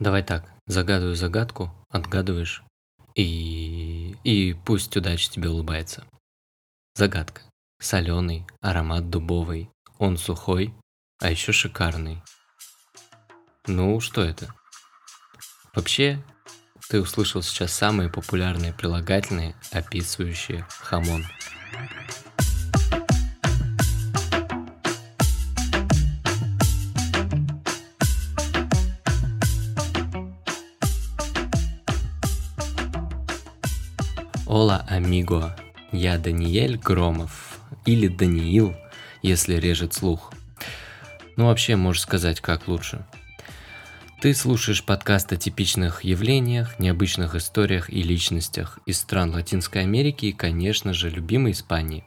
Давай так, загадываю загадку, отгадываешь, и... и пусть удача тебе улыбается. Загадка. Соленый, аромат дубовый, он сухой, а еще шикарный. Ну, что это? Вообще, ты услышал сейчас самые популярные прилагательные, описывающие хамон. Ола амиго, я Даниэль Громов, или Даниил, если режет слух. Ну вообще, можешь сказать, как лучше. Ты слушаешь подкаст о типичных явлениях, необычных историях и личностях из стран Латинской Америки и, конечно же, любимой Испании.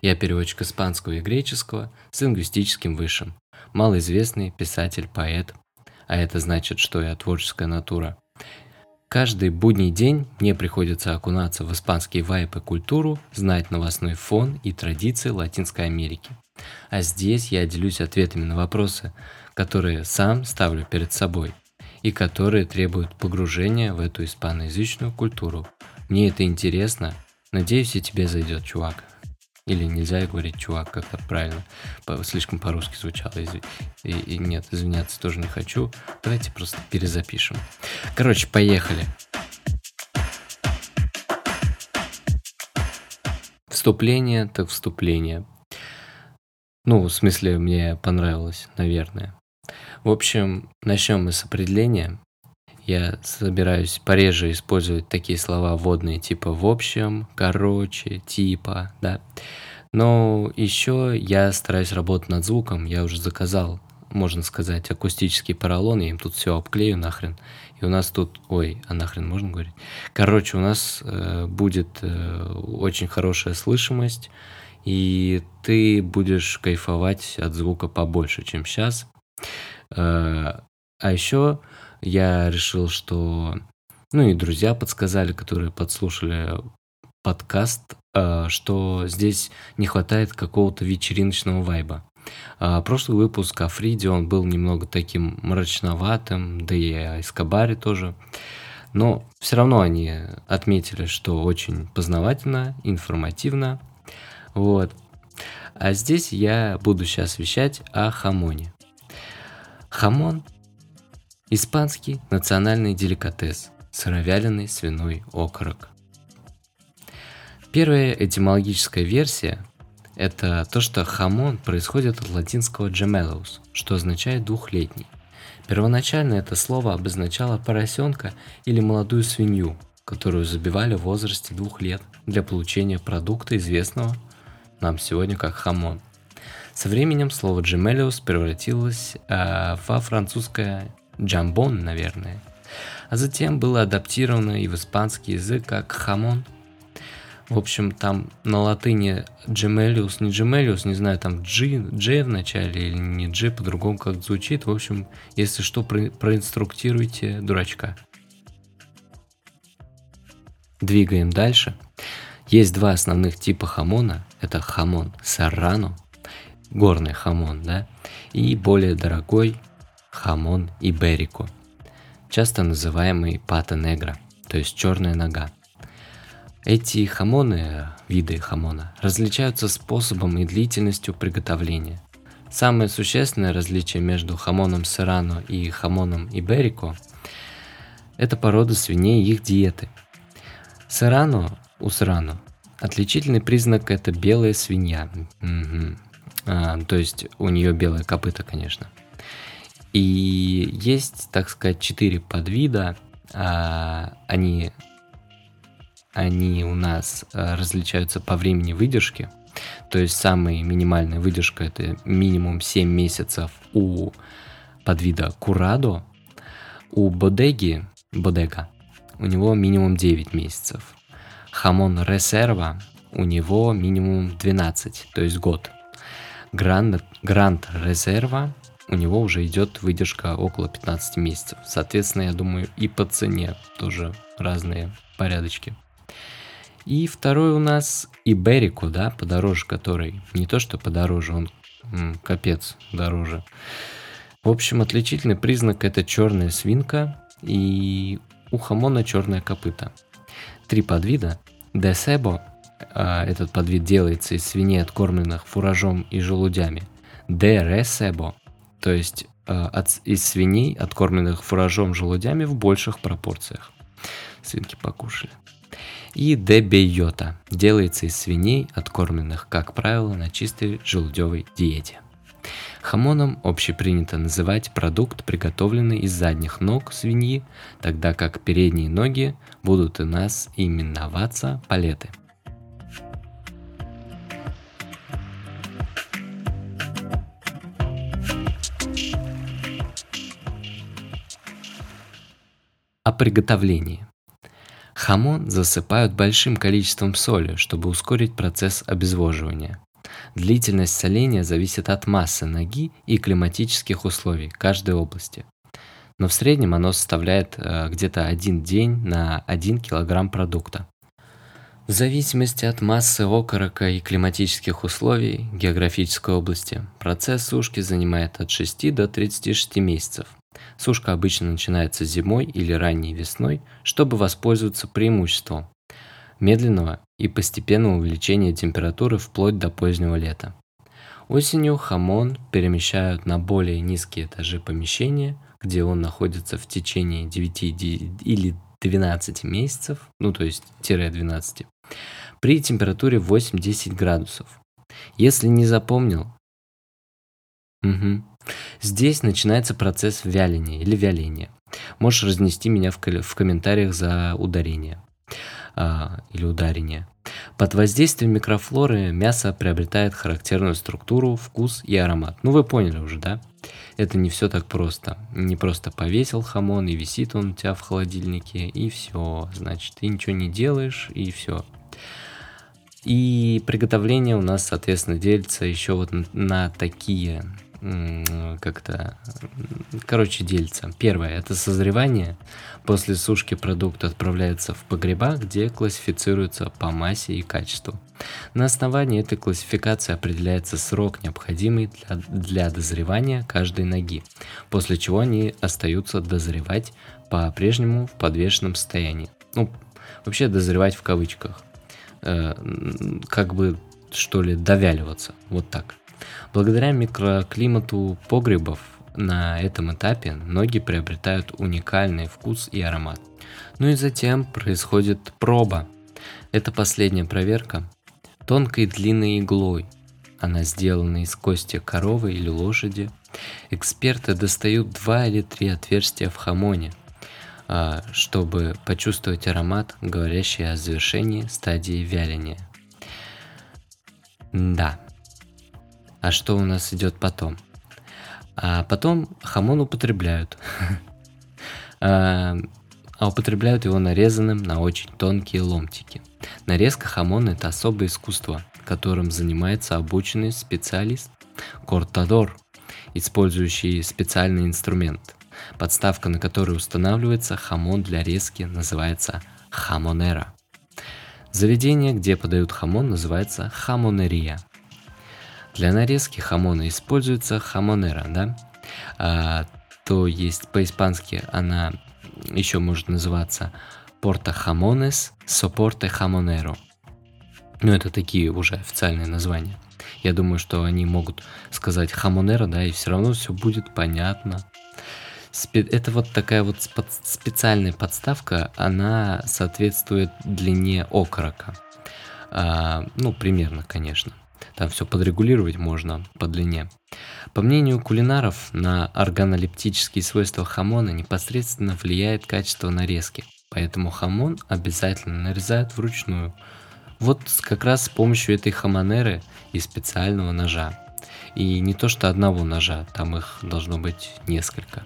Я переводчик испанского и греческого с лингвистическим высшим, малоизвестный писатель, поэт, а это значит, что я творческая натура – Каждый будний день мне приходится окунаться в испанские вайпы культуру, знать новостной фон и традиции Латинской Америки. А здесь я делюсь ответами на вопросы, которые сам ставлю перед собой и которые требуют погружения в эту испаноязычную культуру. Мне это интересно. Надеюсь, и тебе зайдет, чувак. Или нельзя говорить чувак как-то правильно. Слишком по-русски звучало. И, и, и нет, извиняться тоже не хочу. Давайте просто перезапишем. Короче, поехали. Вступление так вступление. Ну, в смысле, мне понравилось, наверное. В общем, начнем мы с определения. Я собираюсь пореже использовать такие слова вводные, типа в общем, короче, типа, да. Но еще я стараюсь работать над звуком. Я уже заказал, можно сказать, акустический поролон. Я им тут все обклею нахрен. И у нас тут... Ой, а нахрен можно говорить? Короче, у нас э, будет э, очень хорошая слышимость. И ты будешь кайфовать от звука побольше, чем сейчас. Э, а еще я решил, что... Ну и друзья подсказали, которые подслушали подкаст, э, что здесь не хватает какого-то вечериночного вайба. А прошлый выпуск о Фриде, он был немного таким мрачноватым, да и о Эскобаре тоже. Но все равно они отметили, что очень познавательно, информативно. Вот. А здесь я буду сейчас вещать о хамоне. Хамон Испанский национальный деликатес – сыровяленый свиной окорок. Первая этимологическая версия – это то, что хамон происходит от латинского gemelos, что означает «двухлетний». Первоначально это слово обозначало поросенка или молодую свинью, которую забивали в возрасте двух лет для получения продукта, известного нам сегодня как хамон. Со временем слово «gemelius» превратилось э, во французское jambon, наверное. А затем было адаптировано и в испанский язык как хамон. В общем, там на латыни gemelius, не gemelius, не знаю, там G, G в начале или не G, по-другому как звучит. В общем, если что, про, проинструктируйте дурачка. Двигаем дальше. Есть два основных типа хамона. Это хамон серрано, горный хамон, да, и более дорогой хамон иберико, часто называемый пата негра, то есть черная нога. Эти хамоны, виды хамона, различаются способом и длительностью приготовления. Самое существенное различие между хамоном серрано и хамоном иберико – это порода свиней и их диеты. Серрано у серрано отличительный признак – это белая свинья. Угу. А, то есть у нее белое копыта, конечно. И есть, так сказать, четыре подвида. А, они, они у нас а, различаются по времени выдержки. То есть самая минимальная выдержка это минимум 7 месяцев у подвида Курадо. У Бодеги, Бодега, у него минимум 9 месяцев. Хамон Ресерва у него минимум 12, то есть год. Гранд, Гранд Резерва у него уже идет выдержка около 15 месяцев. Соответственно, я думаю, и по цене тоже разные порядочки. И второй у нас Иберику, да, подороже который. Не то, что подороже, он м, капец дороже. В общем, отличительный признак это черная свинка, и у хамона черное копыто. Три подвида. Десебо, а, этот подвид делается из свиней, откормленных фуражом и желудями. Дересебо, то есть а, от, из свиней, откормленных фуражом желудями в больших пропорциях. Свинки покушали. И дебейота делается из свиней, откормленных, как правило, на чистой желудевой диете. Хамоном общепринято называть продукт, приготовленный из задних ног свиньи, тогда как передние ноги будут у нас именоваться палеты. О приготовлении. Хамон засыпают большим количеством соли, чтобы ускорить процесс обезвоживания. Длительность соления зависит от массы ноги и климатических условий каждой области. Но в среднем оно составляет э, где-то один день на 1 килограмм продукта. В зависимости от массы окорока и климатических условий географической области, процесс сушки занимает от 6 до 36 месяцев. Сушка обычно начинается зимой или ранней весной, чтобы воспользоваться преимуществом медленного и постепенного увеличения температуры вплоть до позднего лета. Осенью хамон перемещают на более низкие этажи помещения, где он находится в течение 9 или 12 месяцев, ну то есть тире 12, при температуре 8-10 градусов. Если не запомнил, угу. Здесь начинается процесс вяления или вяления. Можешь разнести меня в, в комментариях за ударение а, или ударение. Под воздействием микрофлоры мясо приобретает характерную структуру, вкус и аромат. Ну вы поняли уже, да? Это не все так просто. Не просто повесил хамон и висит он у тебя в холодильнике и все. Значит, ты ничего не делаешь и все. И приготовление у нас, соответственно, делится еще вот на такие как-то, короче, делится. Первое – это созревание. После сушки продукт отправляется в погреба, где классифицируется по массе и качеству. На основании этой классификации определяется срок, необходимый для, для дозревания каждой ноги, после чего они остаются дозревать по-прежнему в подвешенном состоянии. Ну, вообще дозревать в кавычках. Э, как бы, что ли, довяливаться. Вот так. Благодаря микроклимату погребов на этом этапе ноги приобретают уникальный вкус и аромат. Ну и затем происходит проба. Это последняя проверка тонкой длинной иглой. Она сделана из кости коровы или лошади. Эксперты достают два или три отверстия в хамоне, а, чтобы почувствовать аромат, говорящий о завершении стадии вяления. Да, а что у нас идет потом? А потом хамон употребляют. А, а употребляют его нарезанным на очень тонкие ломтики. Нарезка хамона – это особое искусство, которым занимается обученный специалист – кортадор, использующий специальный инструмент. Подставка, на которой устанавливается хамон для резки, называется хамонера. Заведение, где подают хамон, называется хамонерия – для нарезки хамона используется хамонера, да? А, то есть по-испански она еще может называться porta jamones soporte jamonero. Ну, это такие уже официальные названия. Я думаю, что они могут сказать хамонера, да, и все равно все будет понятно. Это вот такая вот специальная подставка, она соответствует длине окорока. А, ну, примерно, конечно. Там все подрегулировать можно по длине. По мнению кулинаров, на органолептические свойства хамона непосредственно влияет качество нарезки, поэтому хамон обязательно нарезают вручную. Вот как раз с помощью этой хамонеры и специального ножа. И не то что одного ножа, там их должно быть несколько.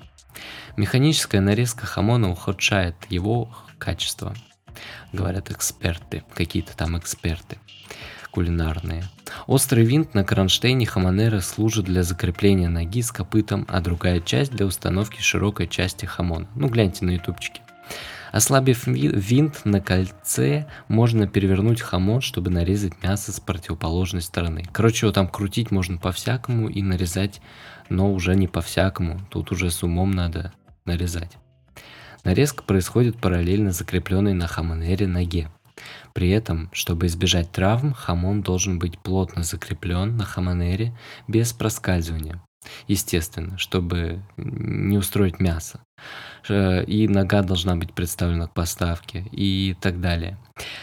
Механическая нарезка хамона ухудшает его качество, говорят эксперты, какие-то там эксперты кулинарные. Острый винт на кронштейне хамонера служит для закрепления ноги с копытом, а другая часть для установки широкой части хамона. Ну, гляньте на ютубчике. Ослабив винт на кольце, можно перевернуть хамон, чтобы нарезать мясо с противоположной стороны. Короче, его там крутить можно по-всякому и нарезать, но уже не по-всякому. Тут уже с умом надо нарезать. Нарезка происходит параллельно закрепленной на хамонере ноге. При этом, чтобы избежать травм, хамон должен быть плотно закреплен на хамонере без проскальзывания. Естественно, чтобы не устроить мясо. Э, и нога должна быть представлена к поставке и так далее.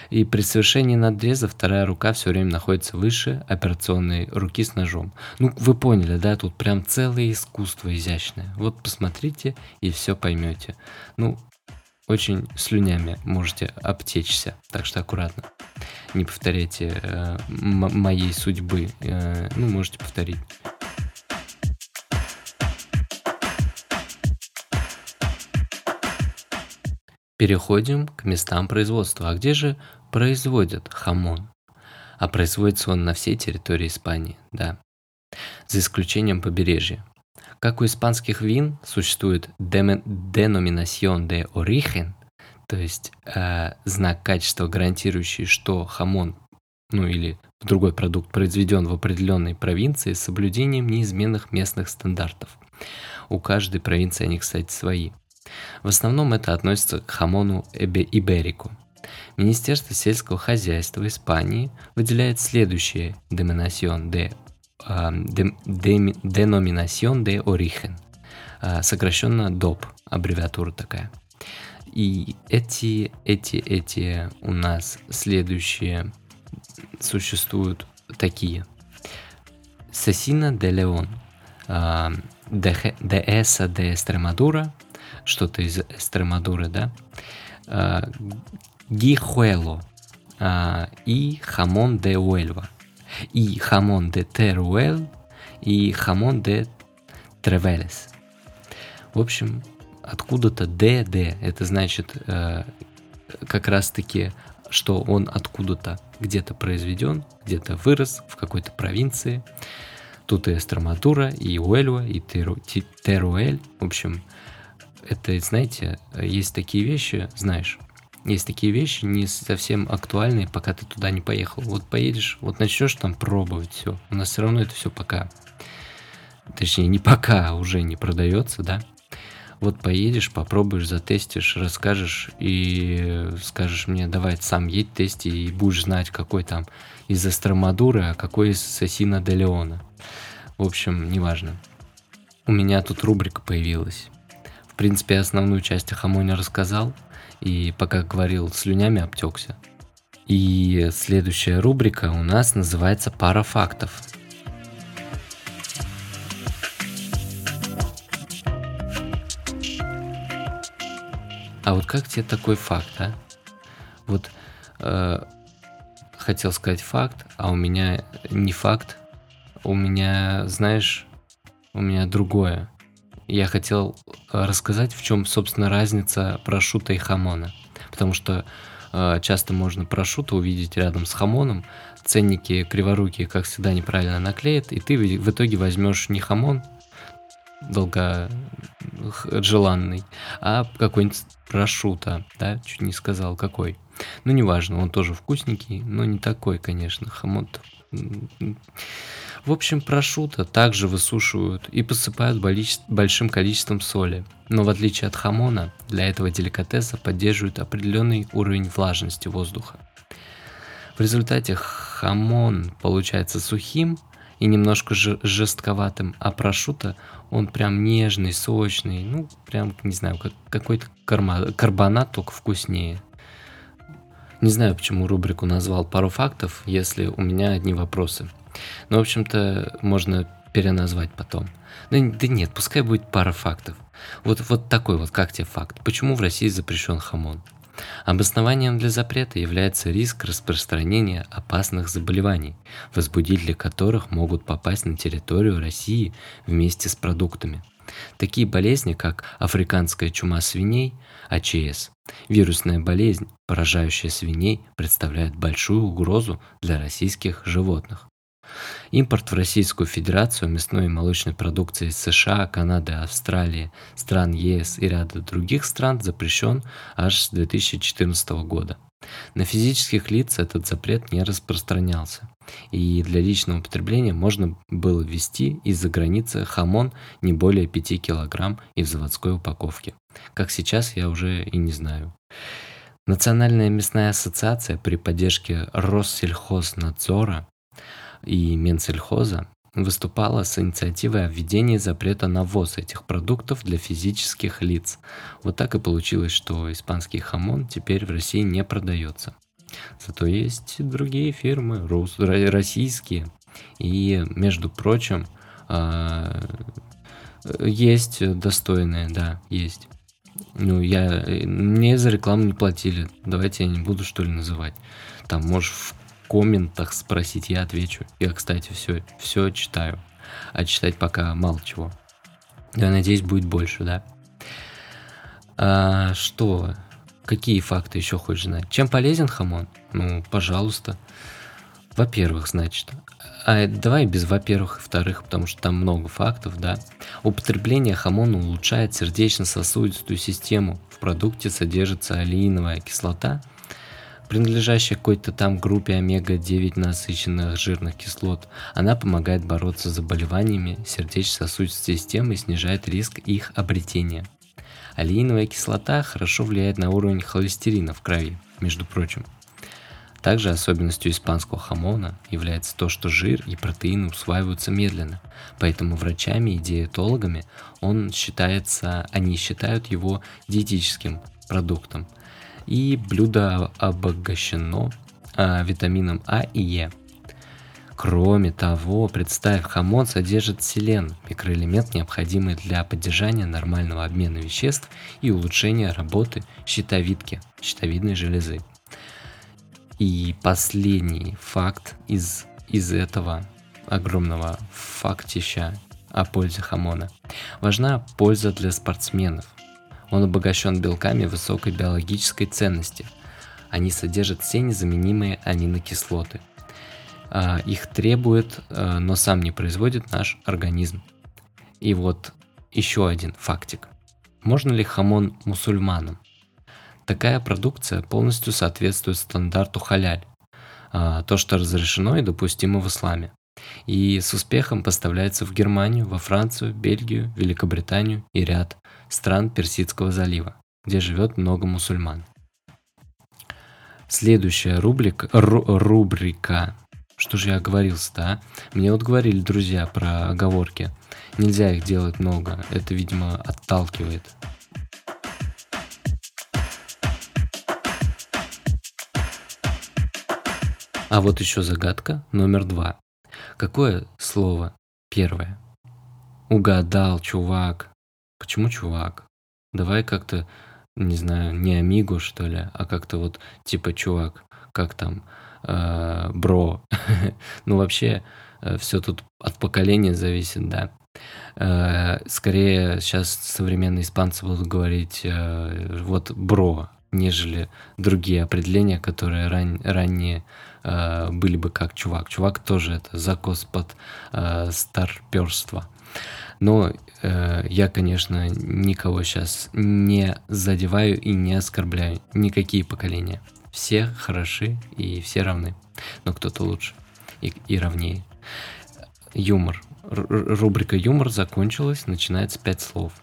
И при совершении надреза вторая рука все время находится выше операционной руки с ножом. Ну, вы поняли, да, тут прям целое искусство изящное. Вот посмотрите и все поймете. Ну, очень слюнями можете обтечься, так что аккуратно. Не повторяйте э, моей судьбы, э, ну, можете повторить. Переходим к местам производства. А где же производят хамон? А производится он на всей территории Испании, да. За исключением побережья. Как у испанских вин существует denominación de origen, то есть э, знак качества, гарантирующий, что хамон, ну или другой продукт произведен в определенной провинции с соблюдением неизменных местных стандартов. У каждой провинции они, кстати, свои. В основном это относится к хамону иберику. Министерство сельского хозяйства Испании выделяет следующее деноминацион de, denominación de origen, сокращенно ДОП, аббревиатура такая. И эти, эти, эти у нас следующие существуют такие. Сесина де Леон, де Эса де Эстремадура, что-то из Эстремадуры, да, а, Гихуэло а, и Хамон де Уэльва, и Хамон де Теруэл, и Хамон де Тревелес. В общем, откуда-то Д, Д, это значит э, как раз-таки, что он откуда-то где-то произведен, где-то вырос в какой-то провинции. Тут и Эстраматура, и Уэльва, и Теру, Теруэль. В общем, это, знаете, есть такие вещи, знаешь, есть такие вещи не совсем актуальные, пока ты туда не поехал. Вот поедешь, вот начнешь там пробовать все. У нас все равно это все пока. Точнее, не пока, а уже не продается, да. Вот поедешь, попробуешь, затестишь, расскажешь и скажешь мне, давай сам едь, тести, и будешь знать, какой там из Астромадуры, а какой из Сосина де Леона. В общем, неважно. У меня тут рубрика появилась принципе, основную часть о хамоне рассказал, и пока говорил, слюнями обтекся. И следующая рубрика у нас называется «Пара фактов». А вот как тебе такой факт, а? Вот э, хотел сказать факт, а у меня не факт, у меня, знаешь, у меня другое я хотел э, рассказать, в чем, собственно, разница прошута и хамона. Потому что э, часто можно прошута увидеть рядом с хамоном, ценники криворукие, как всегда, неправильно наклеят, и ты в итоге возьмешь не хамон долго желанный, а какой-нибудь прошута, да, чуть не сказал какой. Ну, неважно, он тоже вкусненький, но не такой, конечно, хамон в общем, прошута также высушивают и посыпают большим количеством соли. Но в отличие от хамона, для этого деликатеса поддерживают определенный уровень влажности воздуха. В результате хамон получается сухим и немножко жестковатым, а прошута он прям нежный, сочный, ну прям, не знаю, как какой-то карбонат, только вкуснее. Не знаю, почему рубрику назвал пару фактов, если у меня одни вопросы. Ну, в общем-то, можно переназвать потом. Ну, да нет, пускай будет пара фактов. Вот, вот такой вот, как тебе факт. Почему в России запрещен хамон? Обоснованием для запрета является риск распространения опасных заболеваний, возбудители которых могут попасть на территорию России вместе с продуктами. Такие болезни, как африканская чума свиней, АЧС, вирусная болезнь, поражающая свиней, представляют большую угрозу для российских животных. Импорт в Российскую Федерацию мясной и молочной продукции из США, Канады, Австралии, стран ЕС и ряда других стран запрещен аж с 2014 года. На физических лиц этот запрет не распространялся, и для личного потребления можно было ввести из-за границы хамон не более 5 кг и в заводской упаковке. Как сейчас, я уже и не знаю. Национальная мясная ассоциация при поддержке Россельхознадзора и Менсельхоза выступала с инициативой о введении запрета на ввоз этих продуктов для физических лиц. Вот так и получилось, что испанский хамон теперь в России не продается. Зато есть другие фирмы, российские. И, между прочим, а, есть достойные, да, есть. Ну, я... Мне за рекламу не платили. Давайте я не буду, что ли, называть. Там, можешь комментах спросить, я отвечу. Я, кстати, все, все читаю. А читать пока мало чего. Я надеюсь, будет больше, да? А, что? Какие факты еще хочешь знать? Чем полезен хамон? Ну, пожалуйста. Во-первых, значит, а давай без во-первых и вторых, потому что там много фактов, да. Употребление хамона улучшает сердечно-сосудистую систему. В продукте содержится алииновая кислота, принадлежащая какой-то там группе омега-9 насыщенных жирных кислот. Она помогает бороться с заболеваниями сердечно-сосудистой системы и снижает риск их обретения. Алииновая кислота хорошо влияет на уровень холестерина в крови, между прочим. Также особенностью испанского хамона является то, что жир и протеины усваиваются медленно, поэтому врачами и диетологами он считается, они считают его диетическим продуктом. И блюдо обогащено а, витамином А и Е. Кроме того, представь, хамон содержит селен, микроэлемент, необходимый для поддержания нормального обмена веществ и улучшения работы щитовидки, щитовидной железы. И последний факт из, из этого огромного фактища о пользе хамона. Важна польза для спортсменов. Он обогащен белками высокой биологической ценности. Они содержат все незаменимые аминокислоты. А, их требует, а, но сам не производит наш организм. И вот еще один фактик. Можно ли хамон мусульманам? Такая продукция полностью соответствует стандарту халяль, а, то, что разрешено и допустимо в исламе. И с успехом поставляется в Германию, во Францию, Бельгию, Великобританию и ряд стран Персидского залива, где живет много мусульман. Следующая рубрика, ру, рубрика что же я оговорился-то, а? Мне вот говорили друзья про оговорки. Нельзя их делать много. Это, видимо, отталкивает. А вот еще загадка номер два. Какое слово первое? Угадал, чувак. Почему чувак? Давай как-то, не знаю, не амигу, что ли, а как-то вот типа чувак, как там, э, бро. ну, вообще, э, все тут от поколения зависит, да. Э, скорее, сейчас современные испанцы будут говорить э, вот бро, нежели другие определения, которые ран, ранее э, были бы как чувак. Чувак тоже это закос под э, старперство. Но э, я, конечно, никого сейчас не задеваю и не оскорбляю. Никакие поколения. Все хороши и все равны. Но кто-то лучше и, и равнее. Юмор. Рубрика юмор закончилась, начинается пять слов.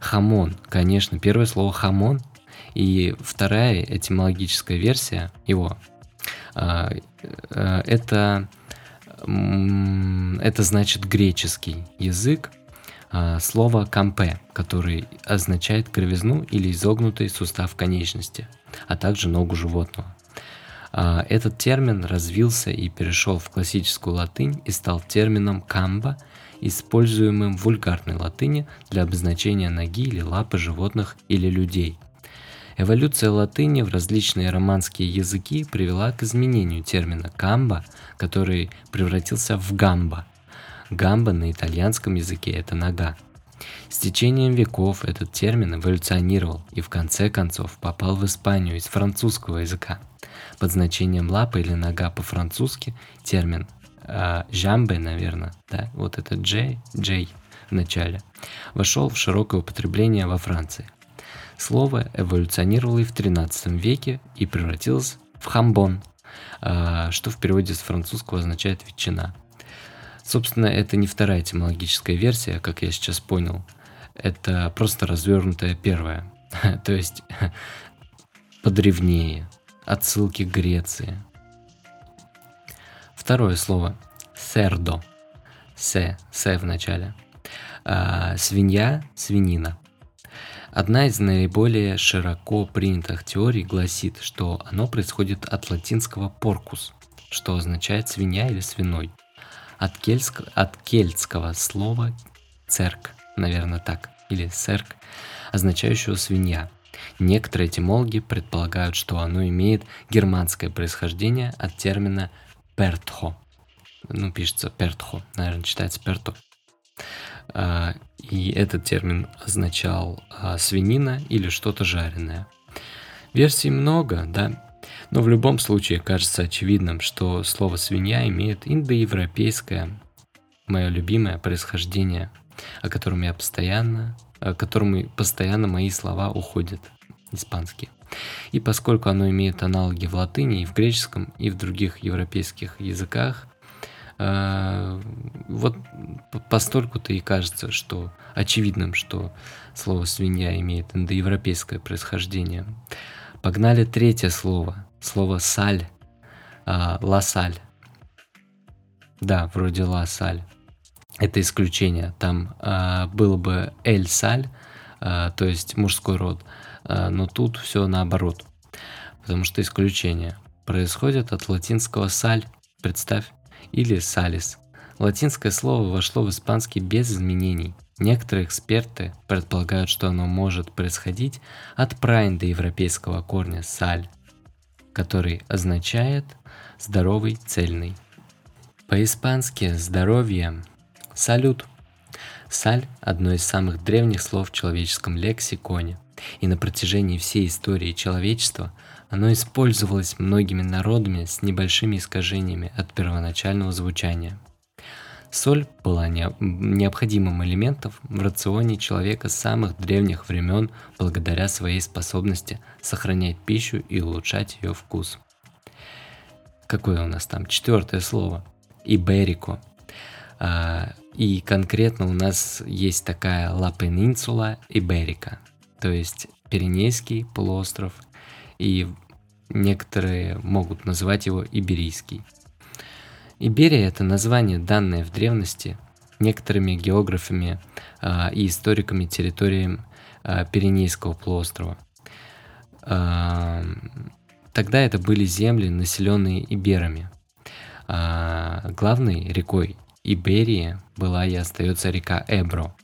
Хамон. Конечно, первое слово хамон. И вторая этимологическая версия его а, э, это, это значит греческий язык, а, слово «кампе», который означает кривизну или изогнутый сустав конечности, а также ногу животного. А, этот термин развился и перешел в классическую латынь и стал термином «камба», используемым в вульгарной латыни для обозначения ноги или лапы животных или людей – Эволюция латыни в различные романские языки привела к изменению термина «камбо», который превратился в «гамбо». «Гамбо» на итальянском языке – это «нога». С течением веков этот термин эволюционировал и в конце концов попал в Испанию из французского языка. Под значением лапа или нога по-французски термин э, «жамбе», наверное, да, вот это «джей», «джей» в начале, вошел в широкое употребление во Франции. Слово эволюционировало и в XIII веке и превратилось в в хамбон, а, что в переводе с французского означает ветчина. Собственно, это не вторая этимологическая версия, как я сейчас понял. Это просто развернутая первая. То есть подревнее, отсылки к Греции. Второе слово сердо. Се, се в начале. А, свинья, свинина. Одна из наиболее широко принятых теорий гласит, что оно происходит от латинского porcus, что означает свинья или свиной. От, кельск, от кельтского слова церк, наверное так, или серк, означающего свинья. Некоторые этимологи предполагают, что оно имеет германское происхождение от термина пертхо. Ну, пишется пертхо, наверное, читается перто. А, и этот термин означал а, свинина или что-то жареное. Версий много, да, но в любом случае кажется очевидным, что слово «свинья» имеет индоевропейское, мое любимое происхождение, о котором я постоянно, о котором постоянно мои слова уходят, испанские. И поскольку оно имеет аналоги в латыни, и в греческом, и в других европейских языках, а, вот постольку-то и кажется, что очевидным, что слово свинья имеет индоевропейское происхождение. Погнали третье слово. Слово саль. А, ласаль. Да, вроде ласаль. Это исключение. Там а, было бы эль-саль, а, то есть мужской род. А, но тут все наоборот. Потому что исключение происходит от латинского саль. Представь или салис. Латинское слово вошло в испанский без изменений. Некоторые эксперты предполагают, что оно может происходить от праиндоевропейского корня «саль», который означает «здоровый, цельный». По-испански «здоровье» – «салют». «Саль» – одно из самых древних слов в человеческом лексиконе, и на протяжении всей истории человечества – оно использовалось многими народами с небольшими искажениями от первоначального звучания. Соль была необходимым элементом в рационе человека с самых древних времен благодаря своей способности сохранять пищу и улучшать ее вкус. Какое у нас там четвертое слово? Иберико. А, и конкретно у нас есть такая Ла Пенинсула Иберика, то есть Пиренейский полуостров и некоторые могут называть его Иберийский. Иберия – это название, данное в древности некоторыми географами э, и историками территории э, Пиренейского полуострова. Э, тогда это были земли, населенные иберами. Э, главной рекой Иберии была и остается река Эбро.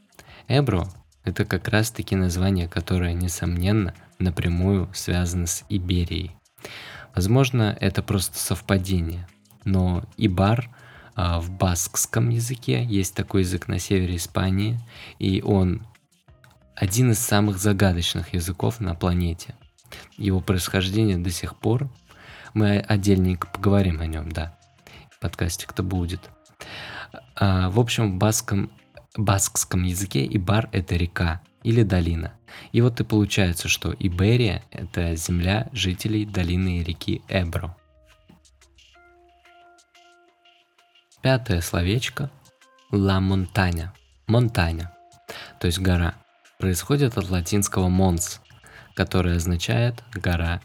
Эбро – это как раз-таки название, которое, несомненно, напрямую связано с Иберией. Возможно, это просто совпадение, но Ибар а, в баскском языке есть такой язык на севере Испании, и он один из самых загадочных языков на планете. Его происхождение до сих пор, мы отдельненько поговорим о нем, да, подкастик-то будет. А, в общем, в баском, баскском языке Ибар – это река, или долина. И вот и получается, что Иберия – это земля жителей долины реки Эбро. Пятое словечко – «ла монтаня» – «монтаня», то есть гора, происходит от латинского «монс», которое означает «гора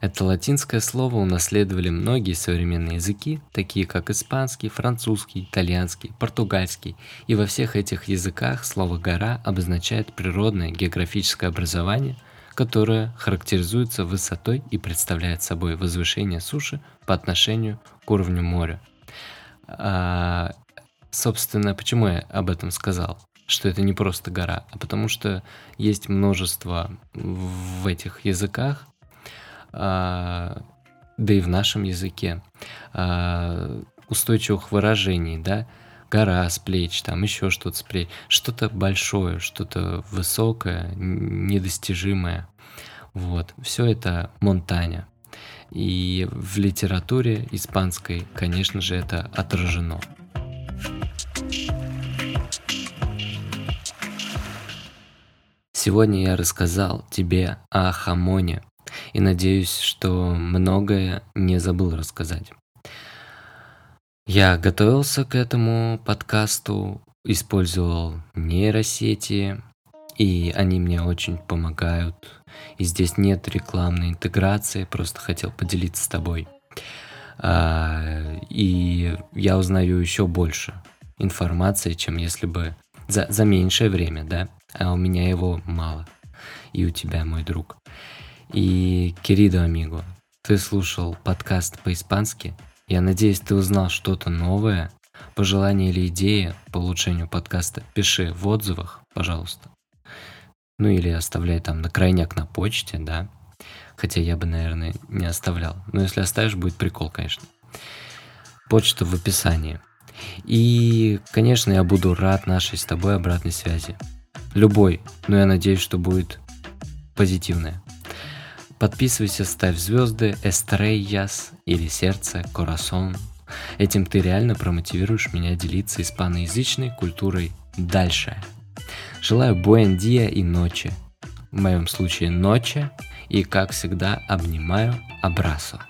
это латинское слово унаследовали многие современные языки, такие как испанский, французский, итальянский, португальский. И во всех этих языках слово «гора» обозначает природное географическое образование, которое характеризуется высотой и представляет собой возвышение суши по отношению к уровню моря. А, собственно, почему я об этом сказал? что это не просто гора, а потому что есть множество в этих языках а, да и в нашем языке, а, устойчивых выражений, да, гора с плеч, там еще что-то с плеч, что-то большое, что-то высокое, недостижимое. Вот, все это Монтаня. И в литературе испанской, конечно же, это отражено. Сегодня я рассказал тебе о хамоне, И надеюсь, что многое не забыл рассказать. Я готовился к этому подкасту, использовал нейросети, и они мне очень помогают. И здесь нет рекламной интеграции, просто хотел поделиться с тобой. А, и я узнаю еще больше информации, чем если бы за, за меньшее время, да, а у меня его мало. И у тебя, мой друг. И, Киридо Амиго, ты слушал подкаст по-испански. Я надеюсь, ты узнал что-то новое. Пожелания или идеи по улучшению подкаста пиши в отзывах, пожалуйста. Ну или оставляй там на крайняк на почте, да. Хотя я бы, наверное, не оставлял. Но если оставишь, будет прикол, конечно. Почта в описании. И, конечно, я буду рад нашей с тобой обратной связи. Любой, но я надеюсь, что будет позитивная. Подписывайся, ставь звезды, эстрейяс или сердце, корасон. Этим ты реально промотивируешь меня делиться испаноязычной культурой дальше. Желаю буэндия и ночи. В моем случае ночи. И как всегда обнимаю, абрасо.